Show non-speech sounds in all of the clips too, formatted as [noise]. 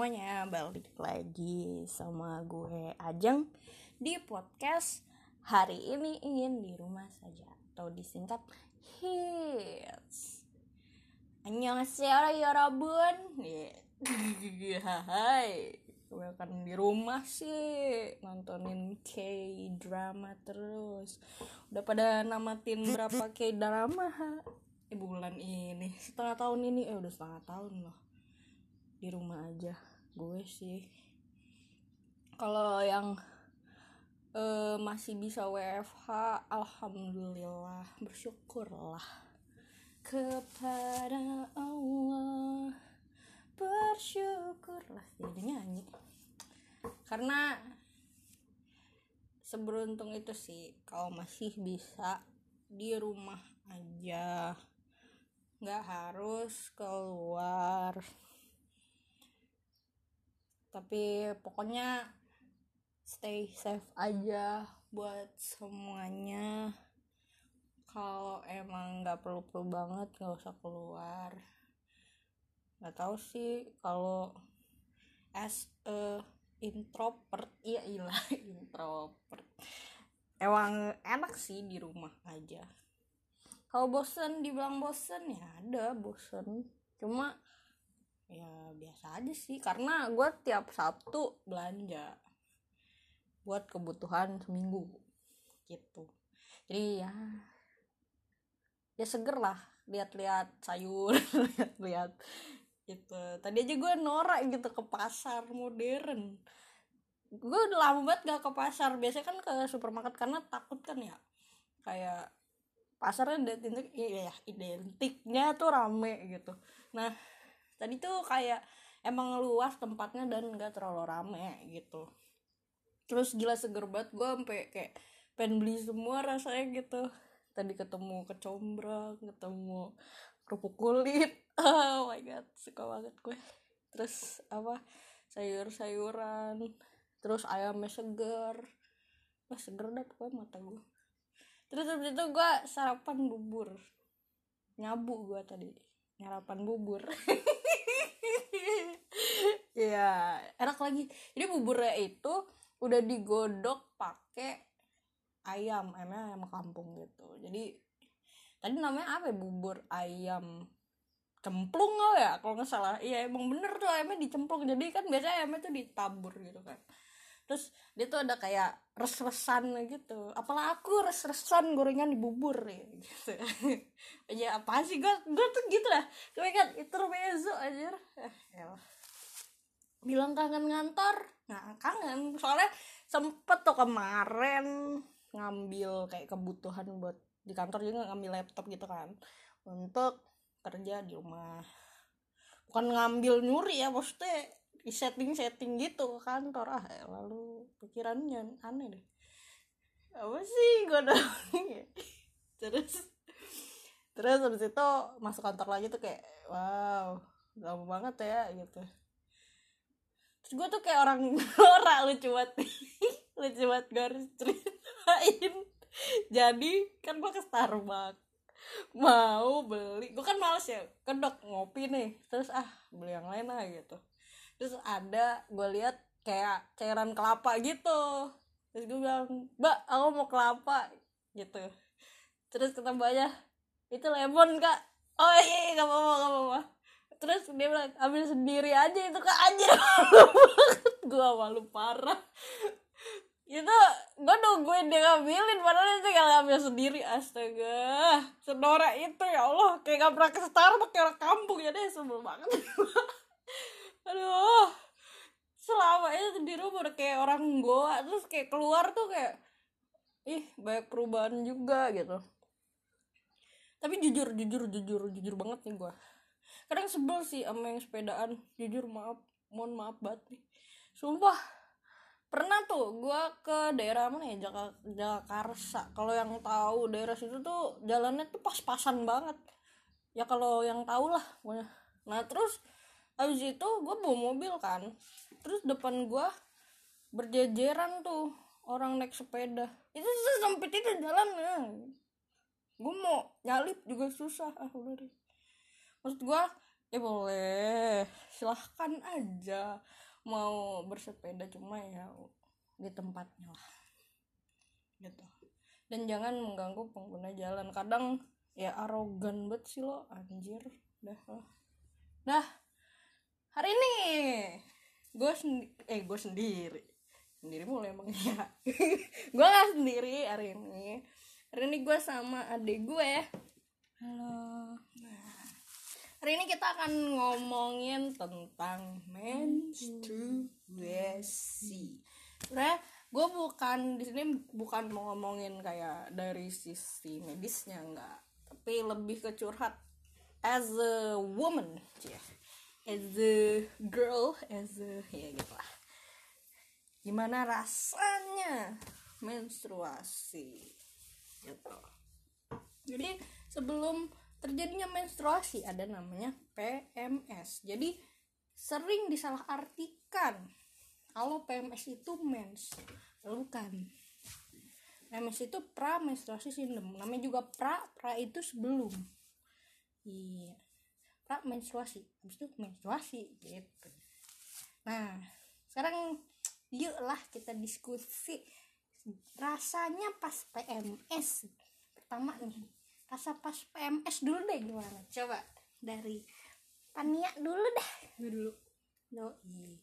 semuanya balik lagi sama gue Ajeng di podcast hari ini ingin di rumah saja atau disingkat hits. Annyeonghaseyo yorobun [laughs] Hai gue akan di rumah sih. Nontonin K-drama terus. Udah pada namatin berapa K-drama eh bulan ini setengah tahun ini. Eh udah setengah tahun loh. Di rumah aja gue sih. Kalau yang uh, masih bisa WFH alhamdulillah bersyukurlah. Kepada Allah bersyukurlah. Jadi nyanyi. Karena seberuntung itu sih kalau masih bisa di rumah aja. Nggak harus keluar tapi pokoknya stay safe aja buat semuanya. Kalau emang nggak perlu perlu banget nggak usah keluar. Nggak tahu sih kalau as a introvert iya ilah [laughs] introvert. Emang enak sih di rumah aja. Kalau bosen dibilang bosen ya ada bosen. Cuma ya biasa aja sih. Karena gue tiap Sabtu belanja buat kebutuhan seminggu gitu. Jadi ya ya seger lah lihat-lihat sayur [laughs] lihat-lihat gitu. Tadi aja gue norak gitu ke pasar modern. Gue udah lama banget gak ke pasar. Biasanya kan ke supermarket karena takut kan ya. Kayak pasarnya identik iya ya identiknya tuh rame gitu. Nah tadi tuh kayak emang luas tempatnya dan gak terlalu rame gitu. Terus gila seger banget gue sampai kayak pengen beli semua rasanya gitu. Tadi ketemu kecombra ketemu kerupuk kulit. [laughs] Oh my god suka banget gue. Terus apa? Sayur-sayuran terus ayamnya seger. Wah seger dah pokoknya mata gue terus habis itu gue sarapan bubur. Nyabu gue tadi nyarapan bubur. [laughs] Ya enak lagi. Jadi buburnya itu udah digodok pakai ayam ayamnya ayam kampung gitu. Jadi tadi namanya apa ya? Bubur ayam cemplung apa ya? Kalau nggak salah. Iya emang bener tuh ayamnya dicemplung. Jadi kan biasanya ayamnya tuh ditabur gitu kan terus dia tuh ada kayak res-resan gitu. Apalah aku res-resan gorengan di bubur ya gitu. [laughs] Ya apa sih? Gue gue tuh gitu lah. Gue kan itu bezo aja ya bilang kangen ngantor. Nah kangen. Soalnya sempet tuh kemarin ngambil kayak kebutuhan buat di kantor juga ngambil laptop gitu kan. Untuk kerja di rumah. Bukan ngambil nyuri ya maksudnya setting setting gitu ke kantor. Ah lalu pikirannya aneh deh. Apa sih gue dong terus terus habis itu masuk kantor lagi tuh kayak wow lama banget ya gitu. Terus gue tuh kayak orang [laughs] norak lucu banget. [laughs] Lucu banget gue harus ceritain. Jadi kan gue ke Starbucks. Mau beli gue kan males ya. Kedok ngopi nih. Terus ah beli yang lain lah gitu terus ada gue lihat kayak cairan kelapa gitu. Terus gue bilang mbak aku mau kelapa gitu. Terus kata mbaknya itu lemon kak. Oh iya, iya gak apa-apa gak apa-apa. Terus dia bilang ambil sendiri aja itu kak. Aja [laughs] gue malu parah. Itu gue nungguin dia ngambilin padahal itu gak ngambil sendiri. Astaga. Senora itu ya Allah. Kayak gak pernah ke Starbucks kayak kampung. Ya deh sebel banget [laughs] aduh selama itu di rumah udah kayak orang goa terus kayak keluar tuh kayak ih banyak perubahan juga gitu. Tapi jujur jujur jujur jujur banget nih gue kadang sebel sih sama yang sepedaan. Jujur maaf. Mohon maaf banget nih. Sumpah. Pernah tuh gue ke daerah mana ya? Jaka, Jakarta kalau yang tahu daerah situ tuh jalannya tuh pas-pasan banget. Ya kalau yang tahu lah pokoknya. Nah terus habis itu gue bawa mobil kan. Terus depan gue berjejeran tuh orang naik sepeda. Itu tuh sempit itu jalannya. Gue mau nyalip juga susah. Ah maksud gue ya boleh. Silahkan aja. Mau bersepeda cuma ya di tempatnya lah. Gitu. Dan jangan mengganggu pengguna jalan. Kadang ya arogan banget sih lo anjir. Dah lah dah hari ini. Gue sendi eh gue sendiri. Sendiri mulai emang ya. [laughs] Gue gak sendiri hari ini. Hari ini gue sama adik gue halo. Nah hari ini kita akan ngomongin tentang menstruasi sebenarnya gue bukan di sini bukan mau ngomongin kayak dari sisi medisnya enggak tapi lebih ke curhat as a woman yeah. As a girl as a ya gitu lah gimana rasanya menstruasi? Gitu. Jadi sebelum terjadinya menstruasi ada namanya PMS jadi sering disalahartikan kalau PMS itu mens bukan PMS itu pra menstruasi sindrom. Namanya juga pra pra itu sebelum. Iya pra menstruasi. Habis itu menstruasi gitu. Nah sekarang yuklah kita diskusi rasanya pas PMS pertama nih rasa pas PMS dulu deh gimana? Coba dari Pania dulu dah. Gue dulu. Doi.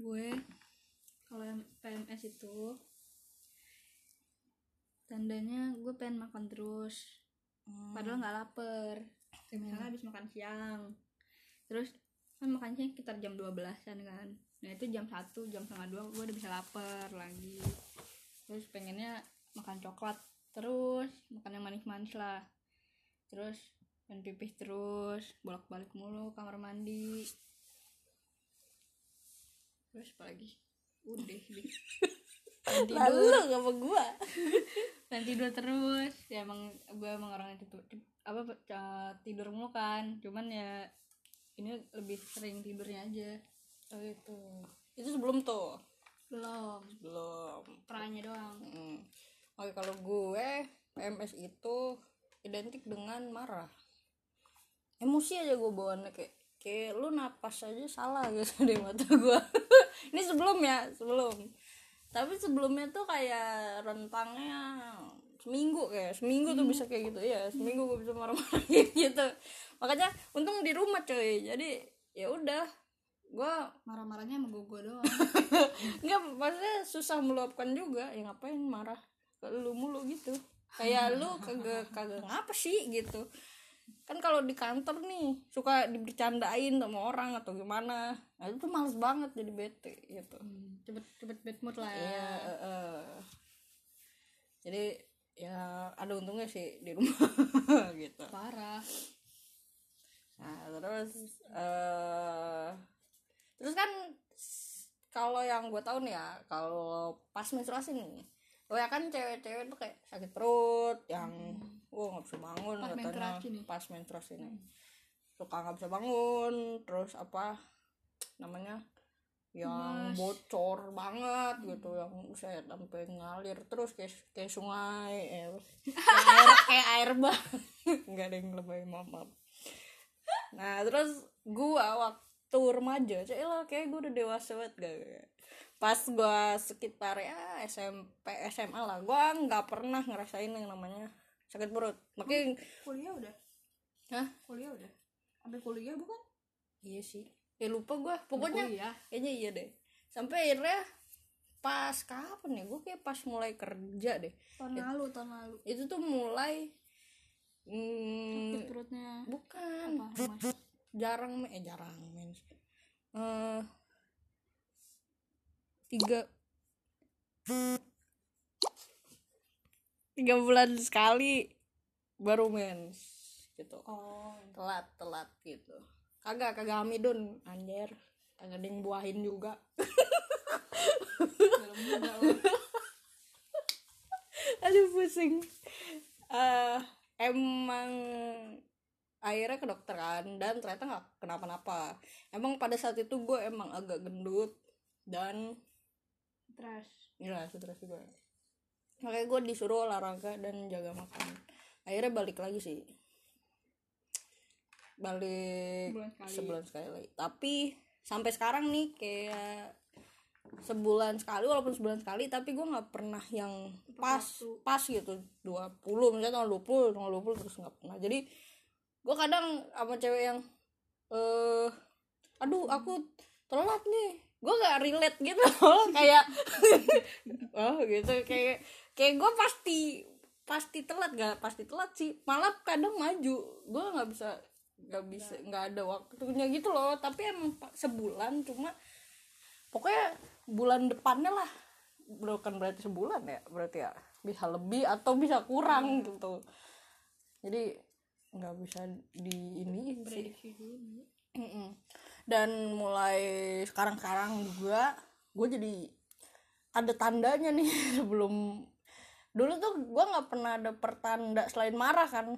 gue kalau yang PMS itu tandanya gue pengen makan terus Hmm. padahal nggak lapar. Misalnya habis makan siang. Terus kan makan siang sekitar jam 12an kan. Nah itu jam 1 jam setengah dua gue udah bisa lapar lagi. Terus pengennya makan coklat terus makan yang manis-manis lah. Terus pengen pipis terus bolak-balik mulu kamar mandi. Terus apa lagi udah deh [laughs] Tidur. lalu sama gua. [laughs] Dan tidur terus. Ya emang gue emang orang itu tuh apa tidur mulu kan. Cuman ya ini lebih sering tidurnya aja. Oh itu itu sebelum tuh? Belum. Belum. Peranya doang. Hmm. Oke kalau gue PMS itu identik dengan marah. Emosi aja gue bawaannya kayak kayak lu napas aja salah gitu di mata gue. [laughs] Ini sebelum ya sebelum. Tapi sebelumnya tuh kayak rentangnya seminggu kayak seminggu tuh bisa kayak gitu. Ya seminggu gue bisa marah-marah [laughs] gitu. Makanya untung di rumah coy. Jadi ya udah gue marah-marahnya sama gue gue doang. [laughs] Nggak maksudnya susah meluapkan juga. Ya ngapain marah ke lu mulu gitu? Kayak lu kagak kagak ngapa sih gitu kan kalau di kantor nih suka dibercandain sama orang atau gimana. Nah, itu tuh males banget jadi bete gitu. Cepet cepet bad mood lah. Ya eh, eh. jadi ya ada untungnya sih di rumah [laughs] gitu. Parah. Nah, terus eh terus kan kalau yang gue tahu nih ya, kalau pas menstruasi nih, lo ya kan cewek-cewek tuh kayak sakit perut, yang gue nggak bisa bangun Pas katanya nih. pas menstruasi nih, suka nggak bisa bangun, terus apa namanya yang Lemas. bocor banget gitu yang saya sampai ngalir terus kayak kayak sungai eh, [laughs] air kayak air bah [laughs] nggak ada yang lebay maaf maaf. nah terus gua waktu remaja cek lah kayak gua udah dewasa banget gak pas gua sekitar ya SMP SMA lah gua nggak pernah ngerasain yang namanya sakit perut. Makanya kuliah udah? Hah? kuliah udah? Sampai kuliah bukan? Iya sih. Ya lupa gua. Pokoknya kuliah? kayaknya iya deh. Sampai akhirnya pas kapan ya? Gue kayak pas mulai kerja deh. Tahun lalu tahun lalu. itu tuh mulai sakit hmm, perutnya. bukan. Apa jarang eh jarang men. Eh, tiga tiga bulan sekali baru mens gitu. Oh. Telat telat gitu. Kagak kagak amidon anjir. Kagak yang buahin juga. [laughs] Aduh pusing. Eh emang akhirnya ke dokter kan dan ternyata nggak kenapa-napa. Emang pada saat itu gue emang agak gendut dan stres. Ya stres juga makanya gue disuruh olahraga dan jaga makan. Akhirnya balik lagi sih. Balik Sebulan sekali. sebulan sekali. Tapi sampai sekarang nih kayak sebulan sekali walaupun sebulan sekali tapi gue nggak pernah yang pas pas gitu. 20 misalnya tanggal 20 tanggal 20 terus nggak pernah. Jadi gue kadang sama cewek yang eh aduh aku telat nih gue gak relate gitu loh [laughs] kayak [laughs] oh gitu kayak kayak gue pasti pasti telat gak pasti telat sih. Malah kadang maju gue nggak bisa nggak bisa nggak ada waktunya gitu loh. Tapi emang sebulan cuma pokoknya bulan depannya lah. Bukan berarti sebulan ya berarti ya bisa lebih atau bisa kurang gitu. Jadi nggak bisa di ini sih. Dan mulai sekarang-sekarang juga gue jadi ada tandanya nih [laughs] sebelum dulu tuh gue nggak pernah ada pertanda selain marah kan.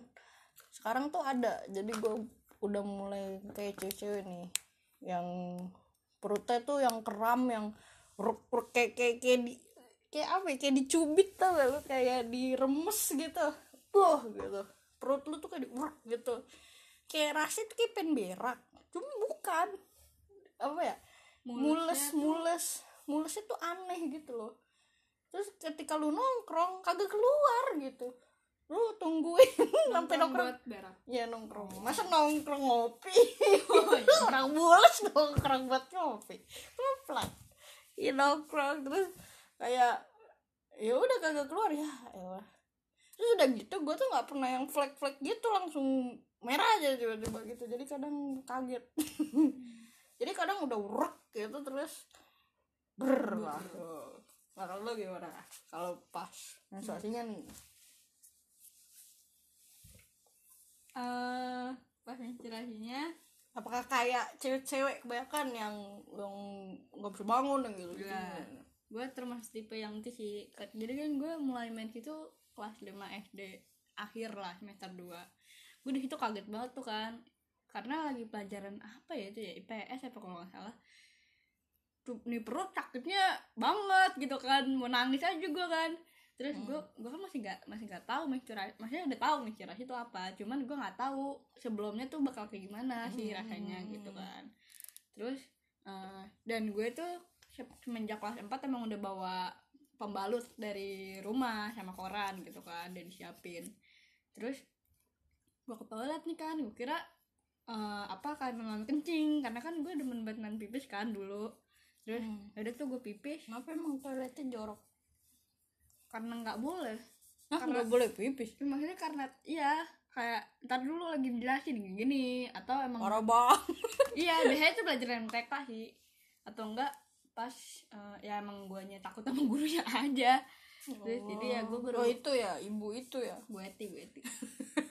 Sekarang tuh ada jadi gue udah mulai kayak cewek-cewek nih yang perutnya tuh yang keram yang ruk ruk kayak kayak kayak di kayak apa ya, kayak dicubit tau gak lu? Kayak diremes gitu. Wah gitu. Perut lu tuh kayak di urut gitu. Kayak tuh kayak pengen berak cuma bukan. Apa ya? Mules mules. Mulesnya tuh aneh gitu loh. Terus ketika lu nongkrong kagak keluar gitu. Lu tungguin [laughs] sampai nongkrong. ya nongkrong. Masa nongkrong ngopi? Oh, iya. [laughs] orang mules nongkrong buat ngopi. Pelan ya nongkrong. Terus kayak ya udah kagak keluar. Ya elah. Terus udah gitu gue tuh nggak pernah yang flek flek gitu langsung merah aja tiba-tiba gitu. Jadi kadang kaget. [laughs] Jadi kadang udah urek gitu terus ber lah. Nah kalau lo gimana? Kalau pas menstruasinya nih eh pas menstruasinya apakah kayak cewek-cewek kebanyakan yang yang nggak bisa bangun yang gitu Enggak. gue termasuk tipe yang itu sih. Jadi kan gue mulai main situ kelas 5 SD akhir lah semester 2 gue di situ kaget banget tuh kan. Karena lagi pelajaran apa ya itu ya? IPS apa kalau nggak salah. Tuh nih perut sakitnya banget gitu kan. Mau nangis aja juga kan. Terus gue gue kan masih nggak masih nggak tahu menstruasi maksudnya udah tahu menstruasi itu apa. Cuman gue nggak tahu sebelumnya tuh bakal kayak gimana sih rasanya gitu kan. Terus eh, dan gue tuh se- semenjak kelas 4 emang udah bawa pembalut dari rumah sama koran gitu kan dan disiapin. Terus gue ke toilet nih kan gue kira eh, apa kan mengalami kencing karena kan gue demen banget pipis kan dulu. Terus Hmm. udah tuh gue pipis. Kenapa emang toiletnya jorok? Karena nggak boleh. Hah, Karena- nggak boleh pipis? Ya, maksudnya karena iya kayak ntar dulu lagi dijelasin gini, gini atau emang parah banget [laughs] iya biasanya tuh pelajaran TK sih. Atau enggak pas eh, ya emang guanya takut sama gurunya [laughs] aja. Terus jadi ya gue baru oh itu ya ibu itu ya? Gue eti gue eti [laughs]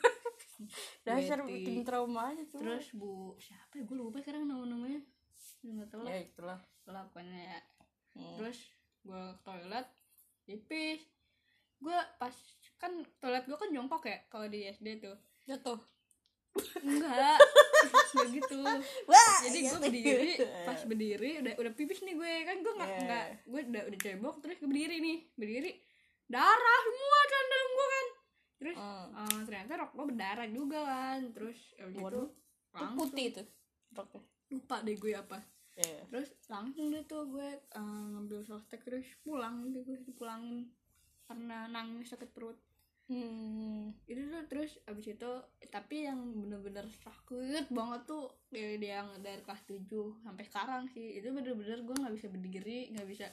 dasar bikin trauma aja tuh. terus bu siapa ya? Gue lupa sekarang nama namanya. Nggak tahu lah. Ya itulah. Pokoknya ya. Hmm. terus gue ke toilet pipis gue pas kan toilet gue kan jongkok ya kalau di SD tuh. Jatuh. Enggak. [laughs] Enggak gitu. Wah jadi gue gitu. berdiri pas berdiri udah udah pipis nih gue kan gue nggak Yeah. nggak. Gue udah udah cebok terus gue berdiri nih. Berdiri darah semua kan dalam gue terus Hmm. eh, ternyata rok gue berdarah juga kan terus ya gitu Itu langsung putih tuh roknya? Lupa deh gue apa. Iya. terus langsung deh tuh gue eh, ngambil sostek terus pulang deh gue dipulangin. Karena nangis sakit perut. Hmm. itu tuh terus abis itu tapi yang bener-bener sakit banget tuh dari dia yang dari kelas 7 sampai sekarang sih. Itu bener-bener gue nggak bisa berdiri nggak bisa.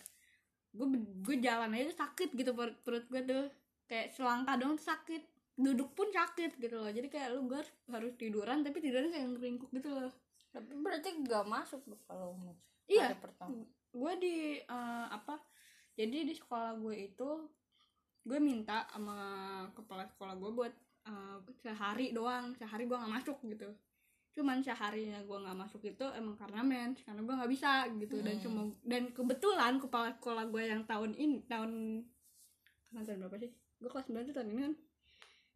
Gue gue jalan aja tuh sakit gitu perut, perut gue tuh kayak selangkah dong sakit. Duduk pun sakit gitu loh. Jadi kayak lu gue harus, tiduran tapi tidurnya kayak ngeringkuk gitu loh. Tapi berarti nggak masuk tuh kalau Iya. pertama. Gue di eh, apa jadi di sekolah gue itu gue minta sama kepala sekolah gue buat eh, sehari doang. Sehari gue nggak masuk gitu. Cuman seharinya gue nggak masuk itu emang karena mens karena gue nggak bisa gitu. Dan Hmm. cuma dan kebetulan kepala sekolah gue yang tahun ini tahun tahun tahun berapa sih gue kelas 9 tuh tahun ini kan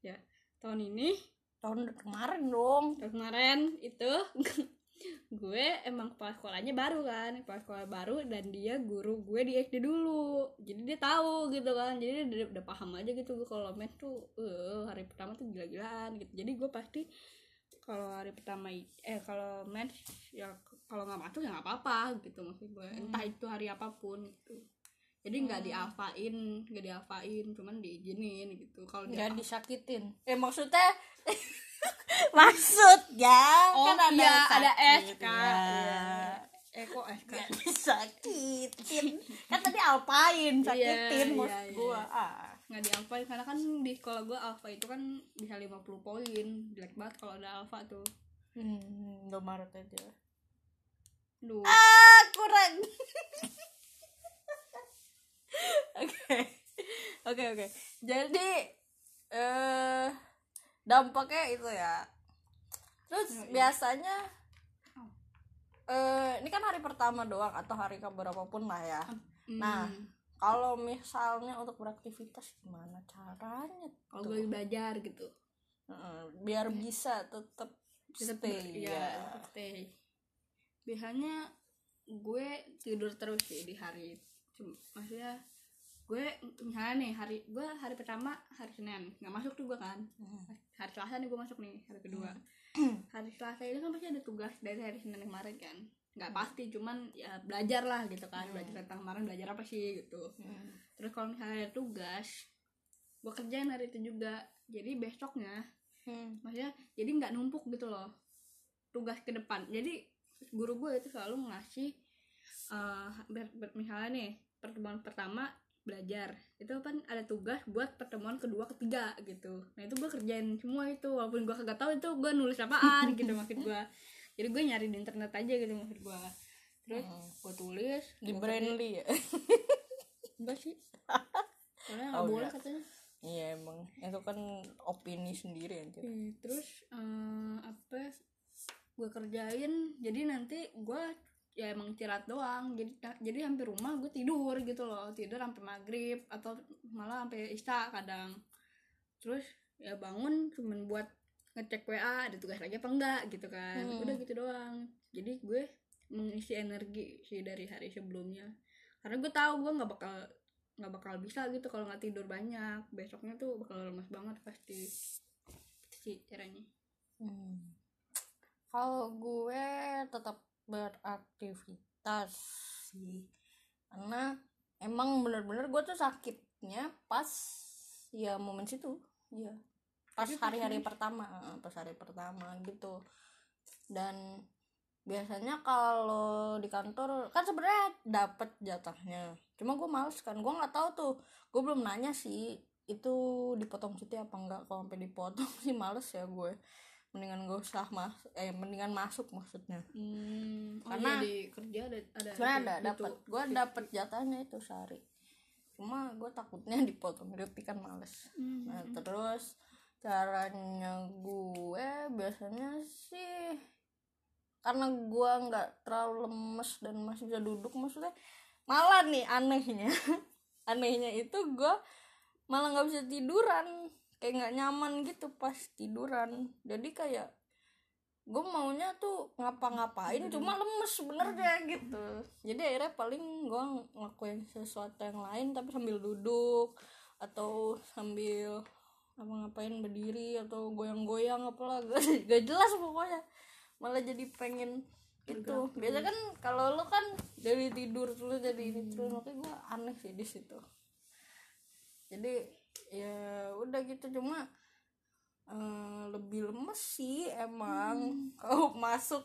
ya tahun ini tahun kemarin dong. Tahun kemarin itu [laughs] gue emang kepala sekolahnya baru kan kepala sekolah baru dan dia guru gue di SD dulu. Jadi dia tahu gitu kan jadi dia udah, udah paham aja gitu gue kalau main tuh eh hari pertama tuh gila-gilaan gitu. Jadi gue pasti kalau hari pertama eh kalau mens ya kalau nggak masuk ya nggak apa-apa gitu maksud gue. Entah itu hari apa pun gitu jadi nggak diapain nggak diapain cuman diizinin gitu. Kalau dia nggak disakitin. Eh maksudnya? [laughs] Maksudnya oh kan ada iya ada sakit, SK ya. iya. eh kok SK Nggak disakitin. Kan tadi alpain sakitin Iya, maksud iya, iya. gua. Ah. Nggak diapain karena kan di sekolah gue alfa itu kan bisa 50 poin. Jelek banget kalau ada alfa tuh. Hmm, Indomaret aja. Duh. ah kurang [laughs] oke. Oke oke. Jadi eh dampaknya itu ya. Terus Oh, iya. biasanya Oh. eh ini kan hari pertama doang atau hari keberapa pun lah ya. Nah Hmm. kalau misalnya untuk beraktivitas gimana caranya kalau gue belajar gitu. Biar bisa tetap stay ya iya, tetap stay. Biasanya gue tidur terus sih di hari Cuma, maksudnya gue misalnya nih hari gue hari pertama hari senin. Nggak masuk tuh gue kan. Hmm. hari selasa nih gue masuk nih hari kedua. [clears throat] Hari selasa itu kan pasti ada tugas dari hari senin kemarin kan. Nggak pasti cuman ya belajar lah gitu kan. Belajar tentang kemarin belajar apa sih gitu. Hmm. terus kalau misalnya ada tugas gue kerjain hari itu juga. Jadi besoknya Hmm. maksudnya jadi nggak numpuk gitu loh tugas ke depan. Jadi guru gue itu selalu ngasih eh, ber- ber- misalnya nih pertemuan pertama belajar. Itu kan ada tugas buat pertemuan kedua ketiga gitu. Nah itu gue kerjain semua itu. Walaupun gue kagak tahu itu gue nulis apaan [laughs] gitu maksud gue jadi gue nyari di internet aja gitu maksud gue terus Hmm. gue tulis di gua Brandly ya? [laughs] Enggak sih. Soalnya nggak Oh, boleh enggak. katanya. Iya emang. Itu kan opini sendiri anjir. Iya, terus eh, apa gue kerjain? Jadi nanti gue ya emang istirahat doang. Jadi jadi hampir rumah gue tidur gitu loh. Tidur sampai maghrib atau malah sampai isya kadang. Terus ya bangun cuman buat ngecek wa ada tugas lagi apa enggak gitu kan. Hmm. udah gitu doang. Jadi gue mengisi energi sih dari hari sebelumnya. Karena gue tahu gue nggak bakal nggak bakal bisa gitu kalau nggak tidur banyak. Besoknya tuh bakal lemas banget pasti. Sih caranya. Hmm. Kalau gue tetap beraktivitas sih, karena emang bener-bener gue tuh sakitnya pas ya momen situ, ya pas hari-hari pertama, pas hari pertama gitu. Dan biasanya kalau di kantor kan sebenarnya dapet jatahnya, cuma gue males kan, gue nggak tahu tuh, gue belum nanya sih itu dipotong cuti apa enggak. Kalau sampai dipotong [laughs] sih males ya gue mendingan gak usah mas eh mendingan masuk maksudnya. Hmm, oh Karena- iya, di kerja ada ada sebenarnya itu, ada dapat gue dapet jatahnya itu sehari. Cuma gue takutnya dipotong cuti kan males. Hmm, nah terus caranya gue biasanya sih karena gue nggak terlalu lemes dan masih bisa duduk maksudnya malah nih anehnya. [laughs] Anehnya itu gue malah nggak bisa tiduran kayak nggak nyaman gitu pas tiduran. Jadi kayak gue maunya tuh ngapa-ngapain cuma lemes sebenarnya gitu. Jadi akhirnya paling gue ngelakuin sesuatu yang lain tapi sambil duduk atau sambil apa ngapain berdiri atau goyang-goyang apalah. [laughs] Gak, gak jelas pokoknya. Malah jadi pengen gitu biasa kan kalau lo kan dari tidur terus jadi ini terus makanya gue aneh sih di situ. Jadi ya udah gitu cuma eh, lebih lemes sih emang. [laughs] Kalau masuk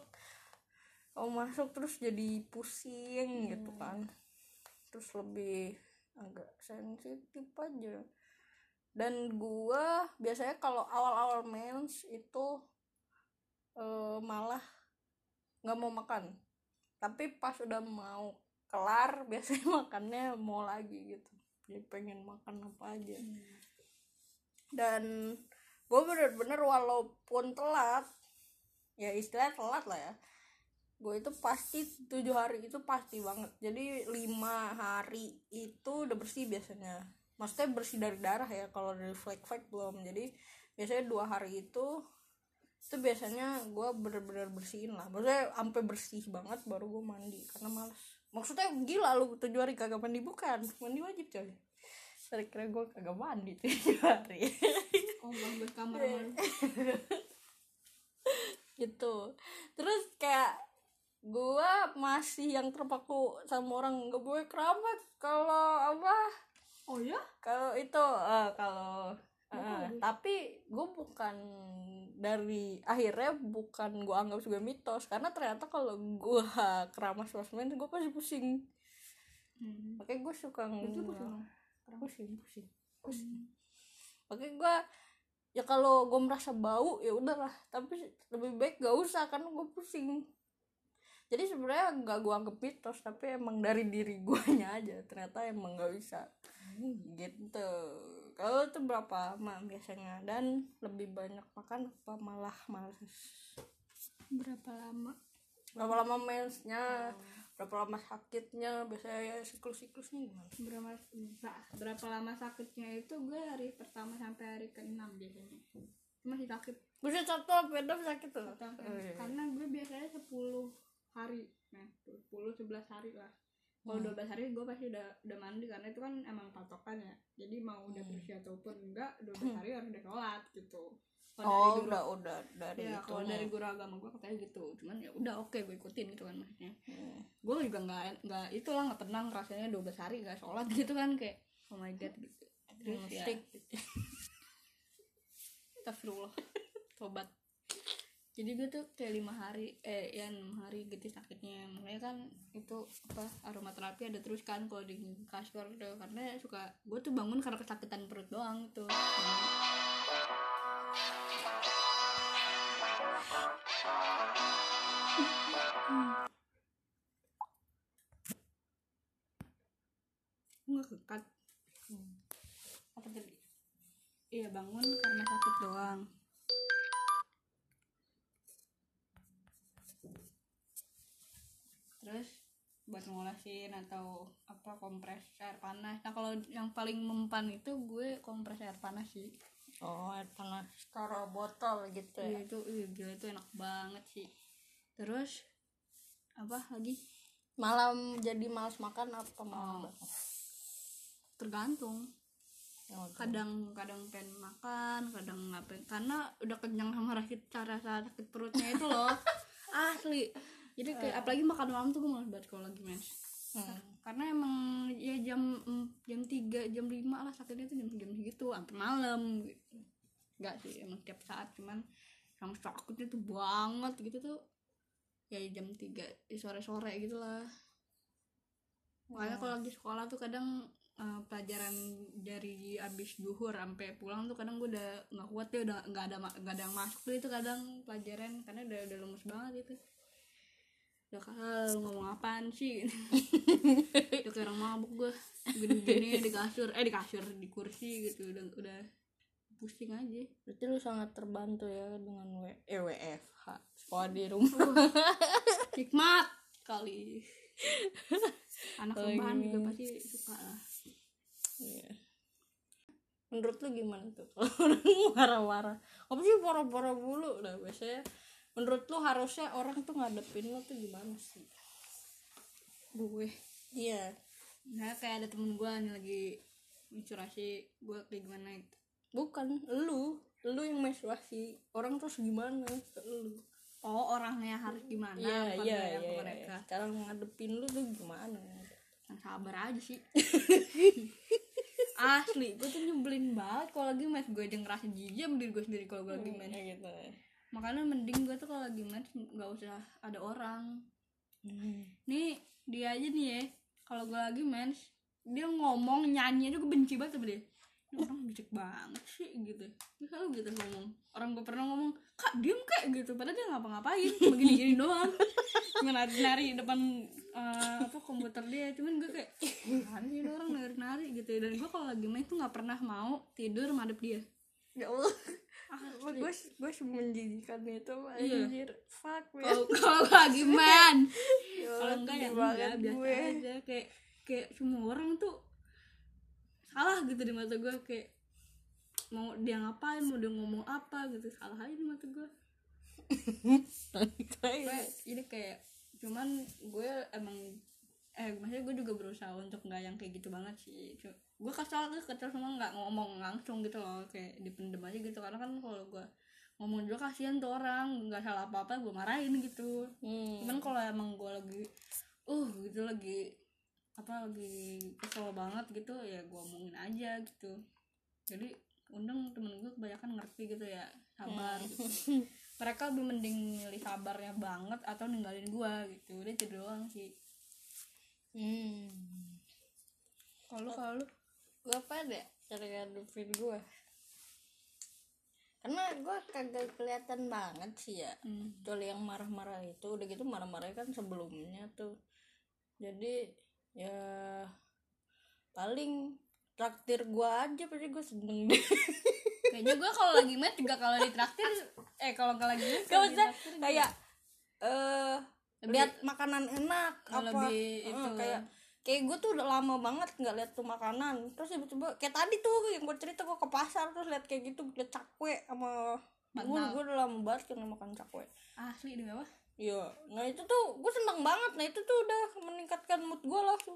kalau masuk terus jadi pusing gitu kan. Terus lebih agak sensitif aja. Dan gua biasanya kalau awal-awal mens itu eh, malah nggak mau makan. Tapi pas udah mau kelar [laughs] biasanya makannya mau lagi gitu. Jadi pengen makan apa aja dan gue bener-bener walaupun telat ya istilah telat lah ya gue itu pasti tujuh hari itu pasti banget. Jadi lima hari itu udah bersih biasanya. Maksudnya bersih dari darah ya kalau dari flek-flek belum. Jadi biasanya dua hari itu itu biasanya gue bener-bener bersihin lah. Maksudnya sampai bersih banget baru gue mandi karena males. Maksudnya gila lu tujuh hari kagak mandi bukan? Mandi wajib coy kira gue kagak mandi tujuh hari oh bagus kamar [laughs] gitu. Terus kayak gue masih yang terpaku sama orang gak boleh kerabat kalau apa? Oh ya? Kalau itu eh, kalau eh, tapi gue bukan dari akhirnya bukan gue anggap sebagai mitos. Karena ternyata kalau gue keramas sosmed gue pasti pusing. Hmm. makanya gue suka itu pusing pusing pusing. Pusing makanya gue ya kalau gue merasa bau ya udahlah. Tapi lebih baik gak usah karena gue pusing. Jadi sebenarnya nggak gue anggap mitos tapi emang dari diri guanya aja. Ternyata emang nggak bisa. Gitu. Kalau itu berapa lama biasanya? Dan lebih banyak makan apa malah males? Berapa lama? Berapa lama mensnya berapa lama sakitnya? Biasanya ya siklus siklusnya gimana? Berapa berapa lama sakitnya itu gue hari pertama sampai hari keenam biasanya. Masih sakit. Bisa satu beda sakit tuh? Satu- Oh, iya. karena gue biasanya 10 hari. Nah 10 11 hari lah. Kalau Hmm. 12 hari gue pasti udah udah mandi karena itu kan emang patokan ya. Jadi mau udah Hmm. bersih ataupun enggak 12 hari harus udah sholat gitu Kalau oh dari guru- udah udah dari ya itu kalau dari guru agama gue katanya gitu. Cuman ya udah oke gue ikutin gitu kan maksudnya. Hmm. gue juga nggak nggak itulah nggak tenang rasanya 12 hari nggak sholat gitu kan kayak oh my god gitu. Terus ya. [laughs] Astagfirullah tobat. Jadi gue tuh kayak lima hari eh ya enam hari gitu sakitnya. Makanya kan itu apa aromaterapi ada terus kan kalau di kasur tuh. Karena suka gue tuh bangun karena kesakitan perut doang tuh nggak kekat apa tadi? Iya bangun karena sakit doang. Terus buat ngolesin atau apa kompres air panas. Nah kalau yang paling mempan itu gue kompres air panas sih. Oh air panas. Taruh botol gitu ya? Iya itu iya, gila itu enak banget sih. Terus apa lagi? Malam jadi malas makan apa malam Oh. tergantung. Oh, kadang kadang pengen makan kadang nggak pengen. Karena udah kenyang sama sakit cara sakit perutnya itu loh. [laughs] Asli. Jadi kayak apalagi makan malam tuh gue malas banget kalau lagi mens Hmm. karena emang ya jam jam 3 jam 5 lah sakitnya tuh jam jam segitu sampai malam. Gitu. enggak sih emang tiap saat. Cuman yang sakitnya tuh banget gitu tuh ya jam 3 sore sore gitu lah makanya kalau lagi sekolah tuh kadang eh, pelajaran dari abis duhur sampai pulang tuh kadang gue udah nggak kuat ya udah nggak ada nggak ada yang masuk tuh itu kadang pelajaran karena udah udah lemes banget itu. Udah kalau ngomong apaan sih? Udah kayak orang mabuk gue gini-gini di kasur eh di kasur di kursi gitu udah udah pusing aja. Berarti lu sangat terbantu ya dengan w eh, WFH sekolah di rumah. [laughs] Hikmat kali. [laughs] Anak Oh, rebahan juga pasti suka lah. Iya. menurut lu gimana tuh? Kalau [laughs] orang marah-marah. Apa sih parah-parah bulu nah biasanya menurut lu harusnya orang tuh ngadepin lu tuh gimana sih? Gue. Iya. Nah kayak ada temen gue nih lagi mensurasi gue kayak gimana gitu bukan lu. Lu yang menstruasi. Orang terus gimana? Ke lu. Oh orangnya harus gimana? Iya iya iya mereka. cara ngadepin lu tuh gimana? Yang sabar aja sih. [laughs] Asli gue tuh nyebelin banget. Kalau lagi match gue aja ngerasa jijik sama diri gue sendiri kalau gue lagi match. Kayak gitu. Makanya mending gue tuh kalau lagi match nggak usah ada orang. Nih dia aja nih ya. Kalau gue lagi mens dia ngomong nyanyi aja gue benci banget sama dia orang bisik banget sih gitu. Dia selalu gitu ngomong. Orang gue pernah ngomong kak diem kayak gitu. Padahal dia ngapa-ngapain cuma gini-gini doang. Cuma nari-nari depan eh, apa komputer dia. Cuman gue kayak mana sih ini orang nari-nari gitu dan gue kalau lagi main tuh nggak pernah mau tidur madep dia. Ya Allah. Asli. gue gue menjijikan itu Iya. anjir. Fuck man. Kalau lagi main. Ya kalau enggak ya enggak biasa gue. aja. Kayak kayak semua orang tuh salah gitu di mata gue kayak mau dia ngapain mau dia ngomong apa gitu salah aja di mata gue [laughs] Kayak- ini kayak cuman gue emang eh maksudnya gue juga berusaha untuk nggak yang kayak gitu banget sih. Cu- gue kesal tuh kesal semua nggak ngomong langsung gitu loh kayak dipendem aja gitu karena kan kalau gue ngomong juga kasihan tuh orang nggak salah apa apa gue marahin gitu. Hmm. cuman kalau emang gue lagi uh gitu lagi apa lagi kesel banget gitu ya gue omongin aja gitu. Jadi undang temen gue kebanyakan ngerti gitu ya sabar gitu. [laughs] Mereka lebih mending milih sabarnya banget atau ninggalin gue gitu. Udah itu doang sih. Hmm. kalau kalau lu? Gue apa deh cara ngadepin gue karena gue kagak kelihatan banget sih ya. Hmm. kecuali yang marah-marah itu udah gitu marah-marah kan sebelumnya tuh. Jadi ya paling traktir gue aja pasti gue seneng. Deh kayaknya gue kalau lagi main juga kalau ditraktir eh kalau nggak lagi kalau juga. kayak eh Lebih- lihat makanan enak apa lebih itu kayak kayak gue tuh udah lama banget nggak lihat tuh makanan. Terus tiba-tiba kayak tadi tuh yang gue cerita gue ke pasar terus lihat kayak gitu lihat cakwe sama gue gue udah lama banget kan makan cakwe. Asli demi apa Iya, nah itu tuh gue seneng banget. Nah itu tuh udah meningkatkan mood gue langsung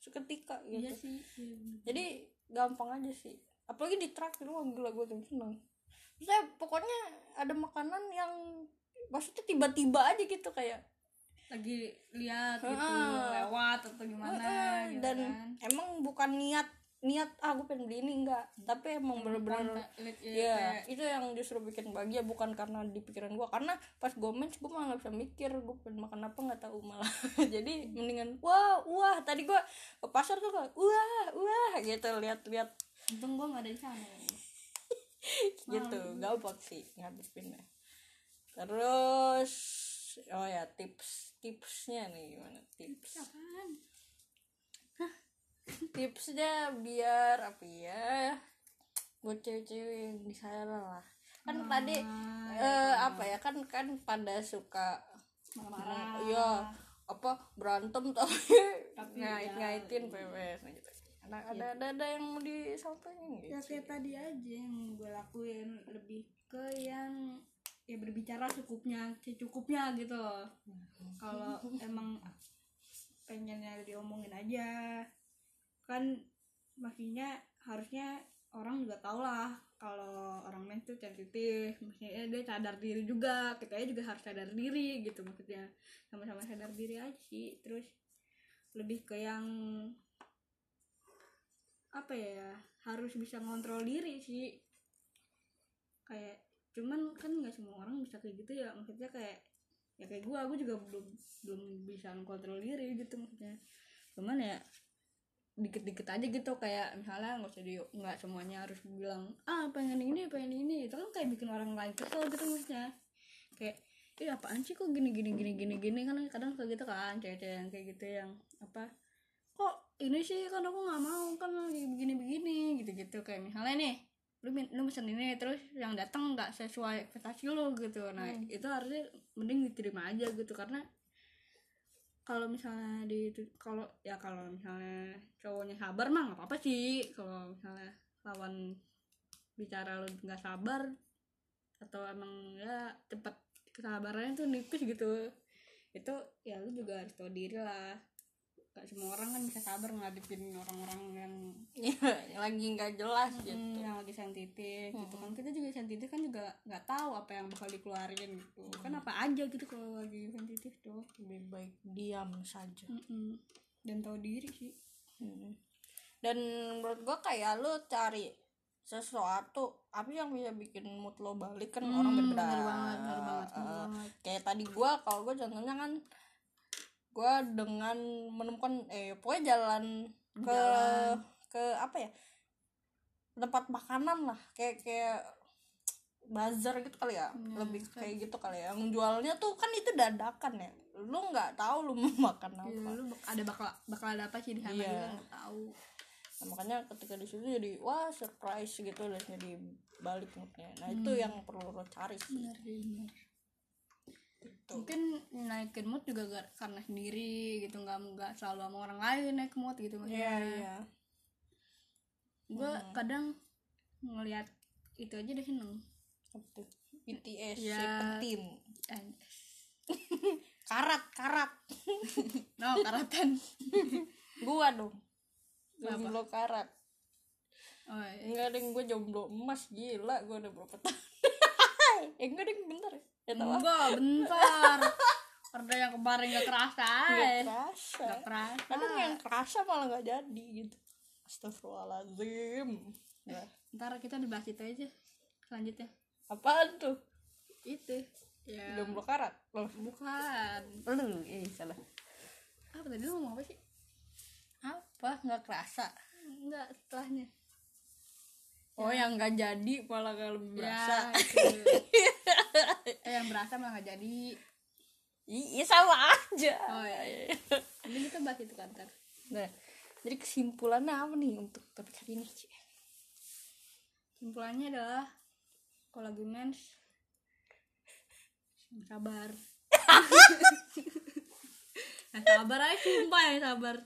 seketika gitu. iya sih iya. Jadi gampang aja sih. Apalagi di traktir wah gila gue tuh seneng. Saya pokoknya ada makanan yang maksudnya tiba-tiba aja gitu kayak lagi lihat gitu Heeh. lewat atau gimana "Eh, gitu dan kan. emang bukan niat niat ah gue pengen beli ini. Enggak. Tapi emang bener-bener ya, kayak itu yang justru bikin bahagia bukan karena di pikiran gue karena pas gue match gue malah nggak bisa mikir gue pengen makan apa nggak tahu malah. [laughs] Jadi mendingan wah wah tadi gue ke pasar tuh kayak wah wah gitu lihat-lihat. Untung gue nggak ada di sana. [laughs] Gitu gampang sih ngadepinnya terus oh ya tips tipsnya nih gimana? Tips apaan tipsnya biar apa ya buat cewek-cewek yang di sana lah. Kan tadi eh, apa ya kan kan pada suka marah-marah. Iya, apa berantem tapi Tapi ngait ya, ngaitin PWS nah, gitu. Ada, ada ada ada yang mau disampaikan gitu. ya kayak tadi aja yang gue lakuin. Lebih ke yang ya berbicara cukupnya secukupnya gitu loh. Kalau [laughs] emang pengennya diomongin aja kan maksudnya harusnya orang juga tau lah kalau orang men tuh sensitif. Maksudnya dia sadar diri juga. Kita juga harus sadar diri gitu. Maksudnya sama-sama sadar diri aja sih. Terus lebih ke yang apa ya harus bisa ngontrol diri sih. Kayak cuman kan nggak semua orang bisa kayak gitu ya. Maksudnya kayak ya kayak gue aku juga belum belum bisa ngontrol diri gitu maksudnya. Cuman ya dikit-dikit aja gitu kayak misalnya nggak usah di nggak semuanya harus bilang ah pengen ini pengen ini. Itu kan kayak bikin orang lain kesel gitu maksudnya. Kayak eh apaan sih kok gini gini gini gini gini? Kan kadang kayak gitu kan cewek-cewek yang kayak gitu yang apa kok ini sih kan aku nggak mau kan lagi begini begini gitu gitu kayak misalnya nih lu lu pesen ini terus yang datang nggak sesuai ekspektasi lu gitu. Nah Hmm. itu harusnya mending diterima aja gitu karena kalau misalnya di kalau ya kalau misalnya cowoknya sabar mah nggak apa-apa sih. Kalau misalnya lawan bicara lu nggak sabar atau emang ya cepat kesabarannya tuh nipis gitu. Itu ya lu juga harus tahu diri lah gak semua orang kan bisa sabar ngadepin orang-orang yang Iya, lagi nggak jelas mm, gitu. yang lagi sensitif gitu kan kita juga sensitif kan juga nggak tahu apa yang bakal dikeluarin gitu kan apa aja gitu kalau lagi sensitif tuh Lebih baik diam saja. Mm-mm. dan tahu diri sih Mm. Dan menurut gua kayak lu cari sesuatu apa yang bisa bikin mood lo balik kan orang Hmm, berbeda bener banget Eh, banget kayak tadi gua kalau gua contohnya kan gua dengan menemukan eh pokoknya jalan ke Jalan. ke apa ya tempat makanan lah kayak kayak bazar gitu kali ya Hmm, lebih kayak gitu kali ya. Yang jualnya tuh kan itu dadakan ya. Lu nggak tahu lu mau [laughs] makan apa. Ya, lu ada bakal bakal ada apa sih di sana Iya. juga nggak tahu. Nah, makanya ketika di situ jadi wah surprise gitu dan jadi balik moodnya. Nah itu Hmm. yang perlu lo cari sih. Bener sih gitu. mungkin naikin mood juga gar- karena sendiri gitu nggak nggak selalu sama orang lain naik mood gitu iya maksudnya. Iya gue Hmm. kadang ngelihat itu aja deh seneng? BTS Ya. Eh, karat karat. No [laughs] karatan. [laughs] Gua dong. Jomblo karat. Oh, iya. enggak ada yang gue jomblo emas gila gue udah berapa tahun. Ya [laughs] enggak deh bentar ya ya enggak bentar. Perda yang kemarin gak kerasa nggak eh. kerasa Nggak kerasa. kadang yang kerasa malah nggak jadi gitu. Astagfirullahaladzim. Nah, ntar kita dibahas itu aja. Selanjutnya apaan tuh? Itu. Ya. Jomblo karat? Loh. Bukan. Lu eh salah. Apa tadi lu ngomong apa sih? Apa? Nggak kerasa? Enggak setelahnya. Oh yang nggak jadi malah nggak lebih berasa. ya. [laughs] eh yang berasa malah gak jadi. Iya sama aja. Oh ya jadi kita bahas itu kan ntar nah jadi kesimpulannya apa nih untuk topik hari ini Ci? simpulannya adalah kalau lagi mens sabar. [laughs] Nah, sabar aja sumpah ya sabar.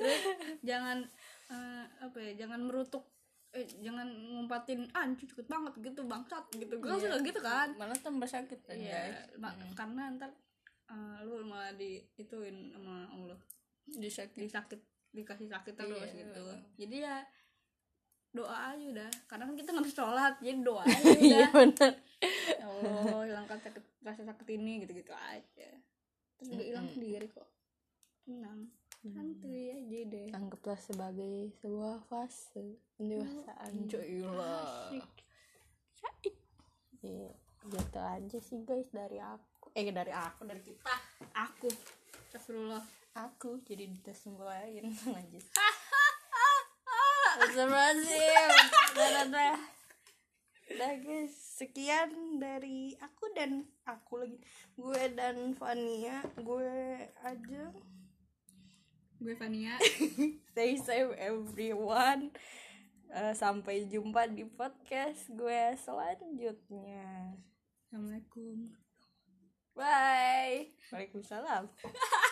Terus jangan eh, apa ya jangan merutuk eh jangan ngumpatin ah anjir sakit banget gitu bangsat gitu. Gue suka gitu kan. Malah tambah sakit kan iya guys. ma- karena ntar eh, lu malah di ituin sama Allah. Disakit. Disakit dikasih sakit terus Iya. gitu. Jadi ya doa aja udah. Karena kan kita nggak bisa sholat jadi doa aja [laughs] iya udah. benar. Ya Allah hilangkan sakit rasa sakit ini gitu gitu aja. Terus juga hilang Mm-mm. sendiri kok. Tenang santuy aja deh anggaplah sebagai sebuah fase pendewasaan Oh, Coilah Asik. Iya, gitu aja sih guys dari aku. Eh dari aku dari kita. aku Astagfirullah Aku jadi disembulain [laughs] lanjut. [laughs] Astagfirullahaladzim. Dadah, dadah. Udah guys, sekian dari aku dan aku lagi. Gue dan Fania, gue aja. Gue Fania [laughs] Stay safe everyone. Eh, sampai jumpa di podcast gue selanjutnya. Assalamualaikum Bye. Waalaikumsalam. [laughs]